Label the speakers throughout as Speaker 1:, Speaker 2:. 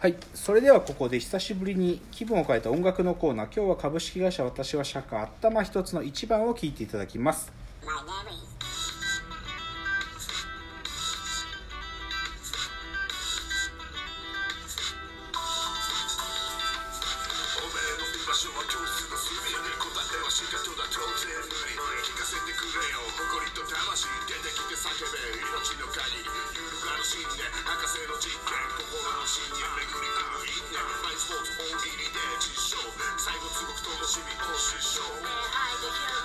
Speaker 1: はいそれではここで久しぶりに気分を変えた音楽のコーナー。今日は株式会社私は社会頭一つの一番を聞いていただきます。
Speaker 2: 魂。出てきて叫べ。命の限り。揺るがぬ信念。博士の実験。心の深淵巡り合う因縁マイスポーツ大喜利で実証最後すごく楽しみを失笑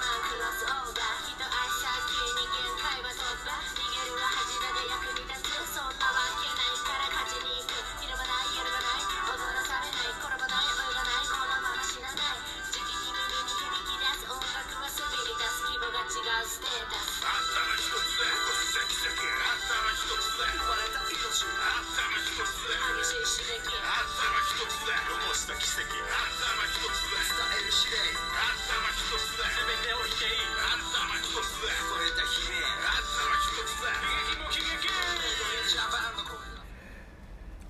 Speaker 2: 残した奇跡。頭一つえる指令頭一つてを否定頭一つで超えた悲鳴頭一つ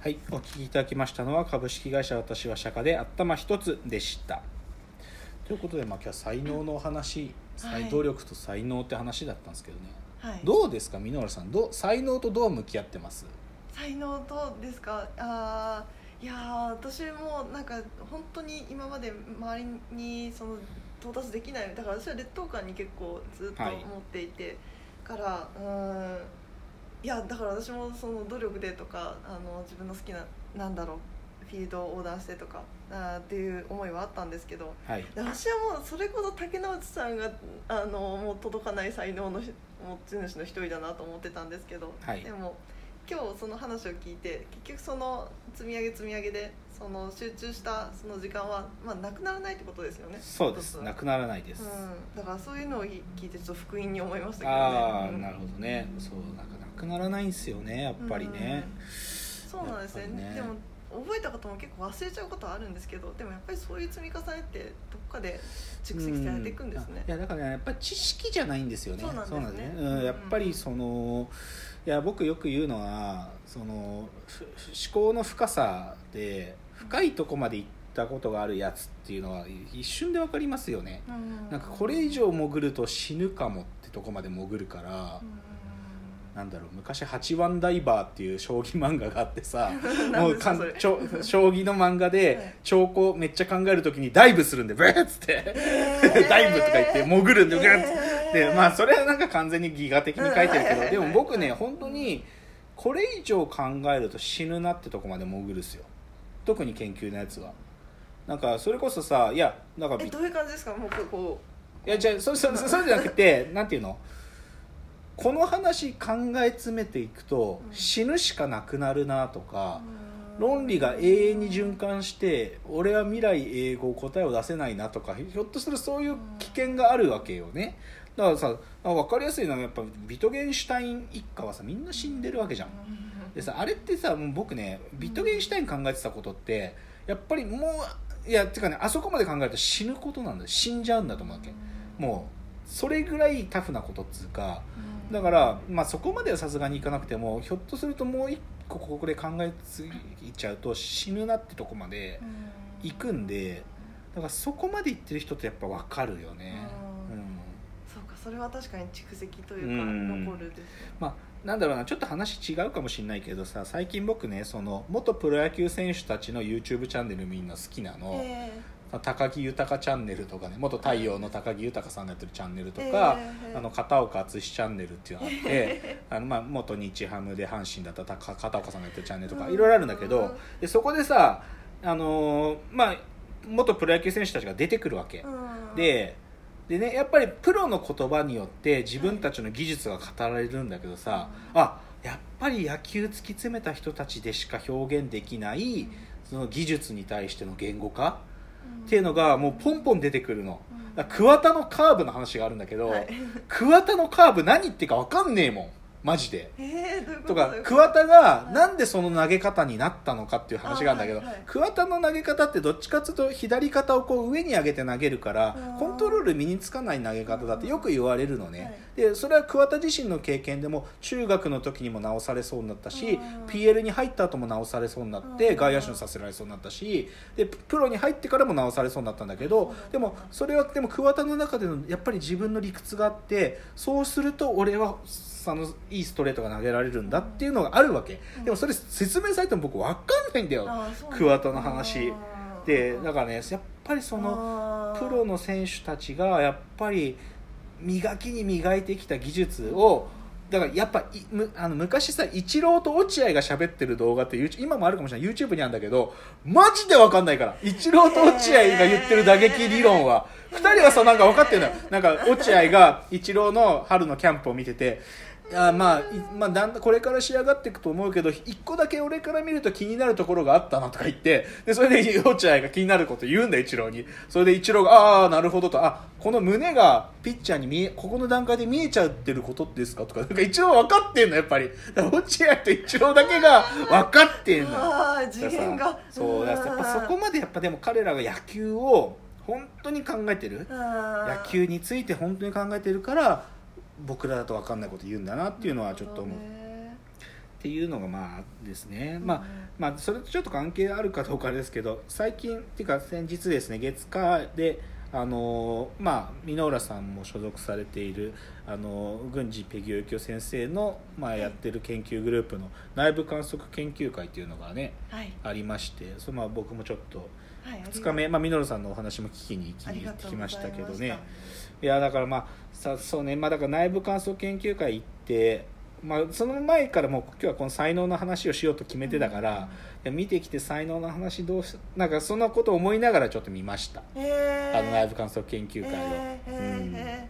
Speaker 1: はいお聞きいただきましたのは株式会社私は社会で頭一つでした。ということで、まあ、今日は才能のお話、
Speaker 3: はい。
Speaker 1: 才努力と才能って話だったんですけどね、
Speaker 3: はい、
Speaker 1: どうですか箕浦さん。どう才能とどう向き合ってます？
Speaker 3: 才能とですか？あーいやー私もなんか本当に今まで周りにその到達できないだから私は劣等感に結構ずっと
Speaker 1: はい。
Speaker 3: 思っていて、からうーんいやだから私もその努力でとかあの自分の好きななんだろうフィールドを横断してとかあーっていう思いはあったんですけど
Speaker 1: はい。
Speaker 3: で私はもうそれこそ竹之内さんがあのもう届かない才能のひ持ち主の一人だなと思ってたんですけど、
Speaker 1: はい。
Speaker 3: でも今日その話を聞いて結局その積み上げ積み上げでその集中したその時間は、まあ、なくならないってことですよね。
Speaker 1: そうです。なくならないです、
Speaker 3: うん、だからそういうのを聞いてちょっと福音に思いましたけどね。
Speaker 1: ああ、
Speaker 3: うん。
Speaker 1: なるほどね。そうなんかなくならないんですよねやっぱりね、
Speaker 3: そうなんですね。
Speaker 1: ね。
Speaker 3: でも覚えたことも結構忘れちゃうことはあるんですけどでもやっぱりそういう積み重ねってどっかで蓄積されていくんですね。
Speaker 1: ういやだからねやっぱり知識じゃないんですよね。
Speaker 3: そうなんですね。
Speaker 1: ね。
Speaker 3: うん。
Speaker 1: うん、やっぱりそのいや僕よく言うのはそのふ思考の深さで深いとこまで行ったことがあるやつっていうのは一瞬で分かりますよね。
Speaker 3: うん。
Speaker 1: なんかこれ以上潜ると死ぬかもってとこまで潜るから、
Speaker 3: うん
Speaker 1: なんだろう昔「八番ダイバー」っていう将棋漫画があってさ もうかん将棋の漫画
Speaker 3: はい。
Speaker 1: で兆候めっちゃ考えるときにダイブするんでブーッつって。
Speaker 3: ー。
Speaker 1: ダイブとか言って潜るんでグッつって。
Speaker 3: えー。
Speaker 1: でまあそれはなんか完全にギガ的に書いてるけ
Speaker 3: うん
Speaker 1: どでも僕ね本当にこれ以上考えると死ぬなってとこまで潜るっすよ。特に研究のやつは。なんかそれこそさいやなんか
Speaker 3: えどういう感じですか？もうこうこ
Speaker 1: いやじゃあそそそそうじゃなくてなんていうの？この話考え詰めていくと
Speaker 3: うん。
Speaker 1: 死ぬしかなくなるなとか
Speaker 3: う
Speaker 1: 論理が永遠に循環して俺は未来永劫答えを出せないなとかひょっとするとそういう危険があるわけよね。だからさ分かりやすいのはやっぱビトゲンシュタイン一家はさみんな死んでるわけじゃん。でさあれってさもう僕ねビトゲンシュタイン考えてたことってやっぱりもういやてかねあそこまで考えると死ぬことなんだよ。死んじゃうんだと思うわけ。もうそれぐらいタフなことっつうかだから、まあ、そこまではさすがにいかなくてもひょっとするともう一個ここで考えすぎちゃうと死ぬなってとこまで行くんでだからそこまで行ってる人ってやっぱ分かるよね、
Speaker 3: うん。
Speaker 1: うん。
Speaker 3: そうかそれは確かに蓄積というか
Speaker 1: うん
Speaker 3: 残るですね。
Speaker 1: まあ、なんだろうなちょっと話違うかもしれないけどさ最近僕ねその元プロ野球選手たちの YouTube チャンネルみんな好きなの、
Speaker 3: え
Speaker 1: 高木豊チャンネルとかね元太陽の高木豊さんがやってるチャンネルと
Speaker 3: え
Speaker 1: か、
Speaker 3: え
Speaker 1: あの片岡敦チャンネルっていうのがあって あの、まあ、元日ハムで阪神だったた片岡さんがやってるチャンネルとか
Speaker 3: うん。
Speaker 1: いろいろあるんだけどでそこでさ、あのーまあ、元プロ野球選手たちが出てくるわけ、
Speaker 3: うん。
Speaker 1: ででねやっぱりプロの言葉によって自分たちの技術が語られるんだけどさ、あやっぱり野球突き詰めた人たちでしか表現できないその技術に対しての言語化っていうのがもうポンポン出てくるの。だから桑田のカーブの話があるんだけど、
Speaker 3: はい。
Speaker 1: 桑田のカーブ何言ってるか分かんねえもん。マジで。
Speaker 3: えー、と
Speaker 1: とか桑田が
Speaker 3: はい。
Speaker 1: なんでその投げ方になったのかっていう話があるんだけど、
Speaker 3: あはいはい。
Speaker 1: 桑田の投げ方ってどっちかっていうと左肩をこう上に上げて投げるから
Speaker 3: うん
Speaker 1: コントロール身につかない投げ方だってよく言われるのね、
Speaker 3: はい
Speaker 1: でそれは桑田自身の経験でも中学の時にも直されそうになったし
Speaker 3: うん。
Speaker 1: PL に入った後も直されそうになって
Speaker 3: うん。
Speaker 1: 外野手にさせられそうになったしでプロに入ってからも直されそうになったんだけどでもそれはでも桑田の中でのやっぱり自分の理屈があってそうすると俺はあのいいストレートが投げられるんだっていうのがあるわけ。でもそれ説明されても僕分かんないんだよ。桑田の話。でだ
Speaker 3: ら
Speaker 1: からねやっぱりそのプロの選手たちがやっぱり磨きに磨いてきた技術をだからやっぱいむあの昔さイチローと落合が喋ってる動画って YouTube 今もあるかもしれない。YouTube にあるんだけどマジで分かんないから。イチローと落合が言ってる打撃理論は。2人はさなんか分かってるのよ。なんか落合がイチローの春のキャンプを見てていやまあ、いまあ、だんだんこれから仕上がっていくと思うけど一個だけ俺から見ると気になるところがあったなとか言ってでそれで落合が気になること言うんだよイチローに。それでイチローが「ああなるほど」と「あこの胸がピッチャーに見えここの段階で見えちゃってることですか?」とか。なんかイチロー分かってんのやっぱり。落合とイチローだけが分かってんのよ。
Speaker 3: あー次元が。
Speaker 1: そうやっぱそこまでやっぱでも彼らが野球を本当に考えてる野
Speaker 3: 野
Speaker 1: 球について本当に考えてるから僕らだと分かんないこと言うんだなっていうのはちょっと思う。っていうのがまあですね、まあまあそれとちょっと関係あるかどうかですけど最近っていうか先日ですね月火であのまあ箕浦さんも所属されているあの郡司ペギオユキオ先生の、まあ、やってる研究グループの内部観測研究会っていうのがね
Speaker 3: はい。
Speaker 1: ありましてそれまあ僕もちょっと
Speaker 3: はい
Speaker 1: 2日目、まあ、ミノルさんのお話も聞きに行き行ってきましたけどねいやだからまあさそうねまあだから内部観測研究会行って、まあ、その前からもう今日はこの才能の話をしようと決めてたから、いや見てきて才能の話どうしなんかそんなことを思いながらちょっと見ました、
Speaker 3: えー。
Speaker 1: あの内部観測研究会を、
Speaker 3: えーえ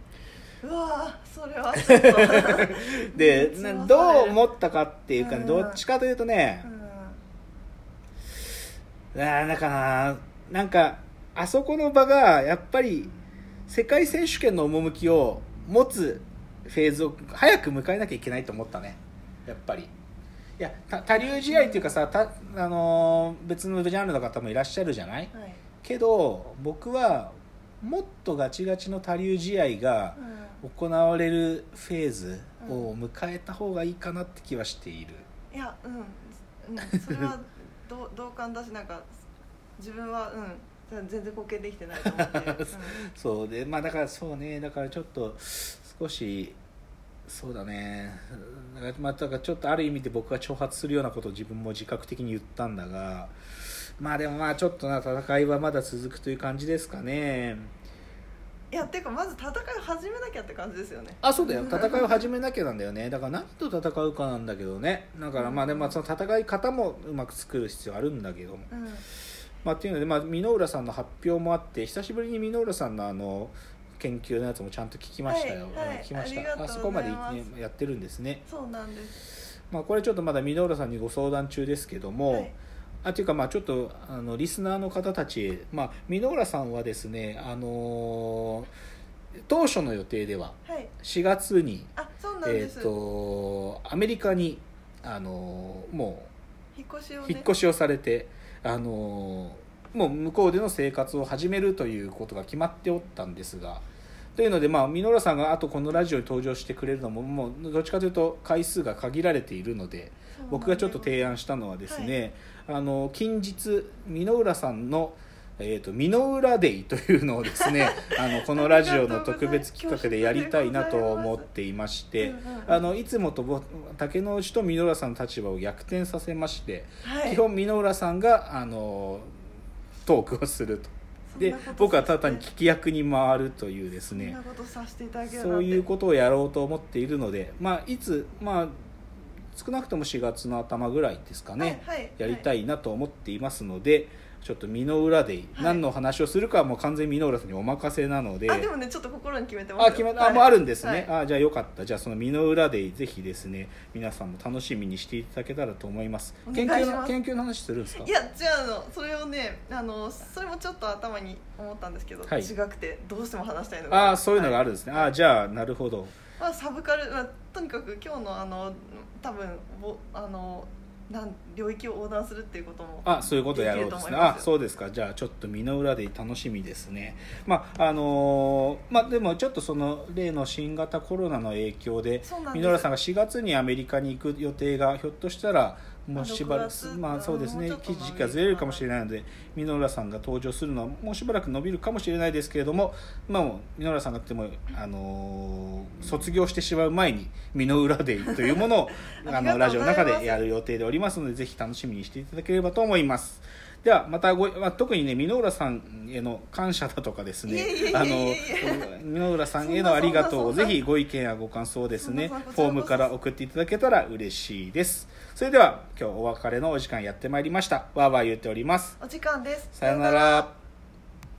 Speaker 1: うん。
Speaker 3: うわーそれは
Speaker 1: で どう思ったかっていうかね、
Speaker 3: うん。
Speaker 1: どっちかというとね
Speaker 3: う、ん。
Speaker 1: あーなんかななんかあそこの場がやっぱり世界選手権の趣を持つフェーズを早く迎えなきゃいけないと思ったね。やっぱり。いやた他流試合っていうかさた、あのー別のジャンルの方もいらっしゃるじゃない？
Speaker 3: はい。
Speaker 1: けど僕はもっとガチガチの他流試合が行われるフェーズを迎えた方がいいかなって気はしている、
Speaker 3: いやうん、うん、それは同 同感だしなんか自分はうん全然貢献できてないと思って、う ん
Speaker 1: そうでまあだからそうねだからちょっと少しそうだね。だからまあだからちょっとある意味で僕が挑発するようなことを自分も自覚的に言ったんだがまあでもまあちょっとな戦いはまだ続くという感じですかね。
Speaker 3: いやっていうかまず戦いを始めなきゃって感じですよね。
Speaker 1: あそうだよ。戦いを始めなきゃなんだよね。だから何と戦うかなんだけどね。だからまあでもまあその戦い方もうまく作る必要あるんだけども。
Speaker 3: うん
Speaker 1: まあ、っていうので、まあ、箕浦さんの発表もあって久しぶりに箕浦さんのあの研究のやつもちゃんと聞きましたよ、
Speaker 3: はいはい。
Speaker 1: 聞きました。あそこまで、やってるんですね、
Speaker 3: そうなんです。
Speaker 1: まあ、これちょっとまだ箕浦さんにご相談中ですけども、
Speaker 3: はい。
Speaker 1: あというかまあちょっとあのリスナーの方たちへ、まあ、箕浦さんはですね、あのー当初の予定では
Speaker 3: はい。
Speaker 1: 4月に、
Speaker 3: あそうなん
Speaker 1: えー、
Speaker 3: です、
Speaker 1: とアメリカに、あのーもう
Speaker 3: 引っ越しをね。
Speaker 1: 引っ越しをされて、あのーもう向こうでの生活を始めるということが決まっておったんですがというので、まあ、箕浦さんがあとこのラジオに登場してくれるのももうどっちかというと回数が限られているので僕がちょっと提案したのはですね、あの近日箕浦さんのえー、と箕浦デイというのをですね あのこのラジオの特別企画でやりたいなと思っていましてあのいつもとぼ竹之内と箕浦さんの立場を逆転させまして、
Speaker 3: はい。
Speaker 1: 基本箕浦さんがあのトークをすると。で僕はただに聞き役に回るというですね
Speaker 3: そ
Speaker 1: ういうことをやろうと思っているので、まあ、いつ、まあ、少なくとも4月の頭ぐらいですかね、
Speaker 3: はいはい。
Speaker 1: やりたいなと思っていますので、ちょっと身の裏で
Speaker 3: はい。
Speaker 1: 何の話をするかはもう完全に箕浦さんにお任せなので。
Speaker 3: あでもねちょっと心に決めてます
Speaker 1: あ決めあもうあるんですね、
Speaker 3: はい。
Speaker 1: あじゃあよかった。じゃあその身の裏でぜひですね皆さんも楽しみにしていただけたらと思います。
Speaker 3: お
Speaker 1: 研究
Speaker 3: 願いします。
Speaker 1: の研究の話するんですか？
Speaker 3: いやじゃああの。それをねあのそれもちょっと頭に思ったんですけど、
Speaker 1: はい。
Speaker 3: 違くてどうしても話したいの
Speaker 1: ああそういうのがあるん
Speaker 3: で
Speaker 1: ですね、ああじゃあなるほど。
Speaker 3: まあ、サブカル、まあ、とにかく今日のあの多分ぼあのなん領域を横断するっていうことも
Speaker 1: あそういうことやろうですね。あそうですか。じゃあちょっと身の裏で楽しみですね。まああのーまあでもちょっとその例の新型コロナの影響で
Speaker 3: そうなんです。
Speaker 1: ミノラさんが4月にアメリカに行く予定がひょっとしたらもうしばら
Speaker 3: 6月
Speaker 1: くまあそうですね。
Speaker 3: もうちょっと
Speaker 1: 時期がずれるかもしれないのでミノラさんが登場するのはもうしばらく伸びるかもしれないですけれどもまあもうミノラさんがってもあのー卒業してしまう前に身の裏でというものを あのラジオの中でやる予定でおりますのでぜひ楽しみにしていただければと思いますではまたご、まあ、特にね箕浦さんへの感謝だとかですね箕浦さんへのありがとうをぜひご意見やご感想をですねフォームから送っていただけたら嬉しいです。それでは今日お別れのお時間やってまいりました。わーわー言っております。
Speaker 3: お時間です。
Speaker 1: さよなら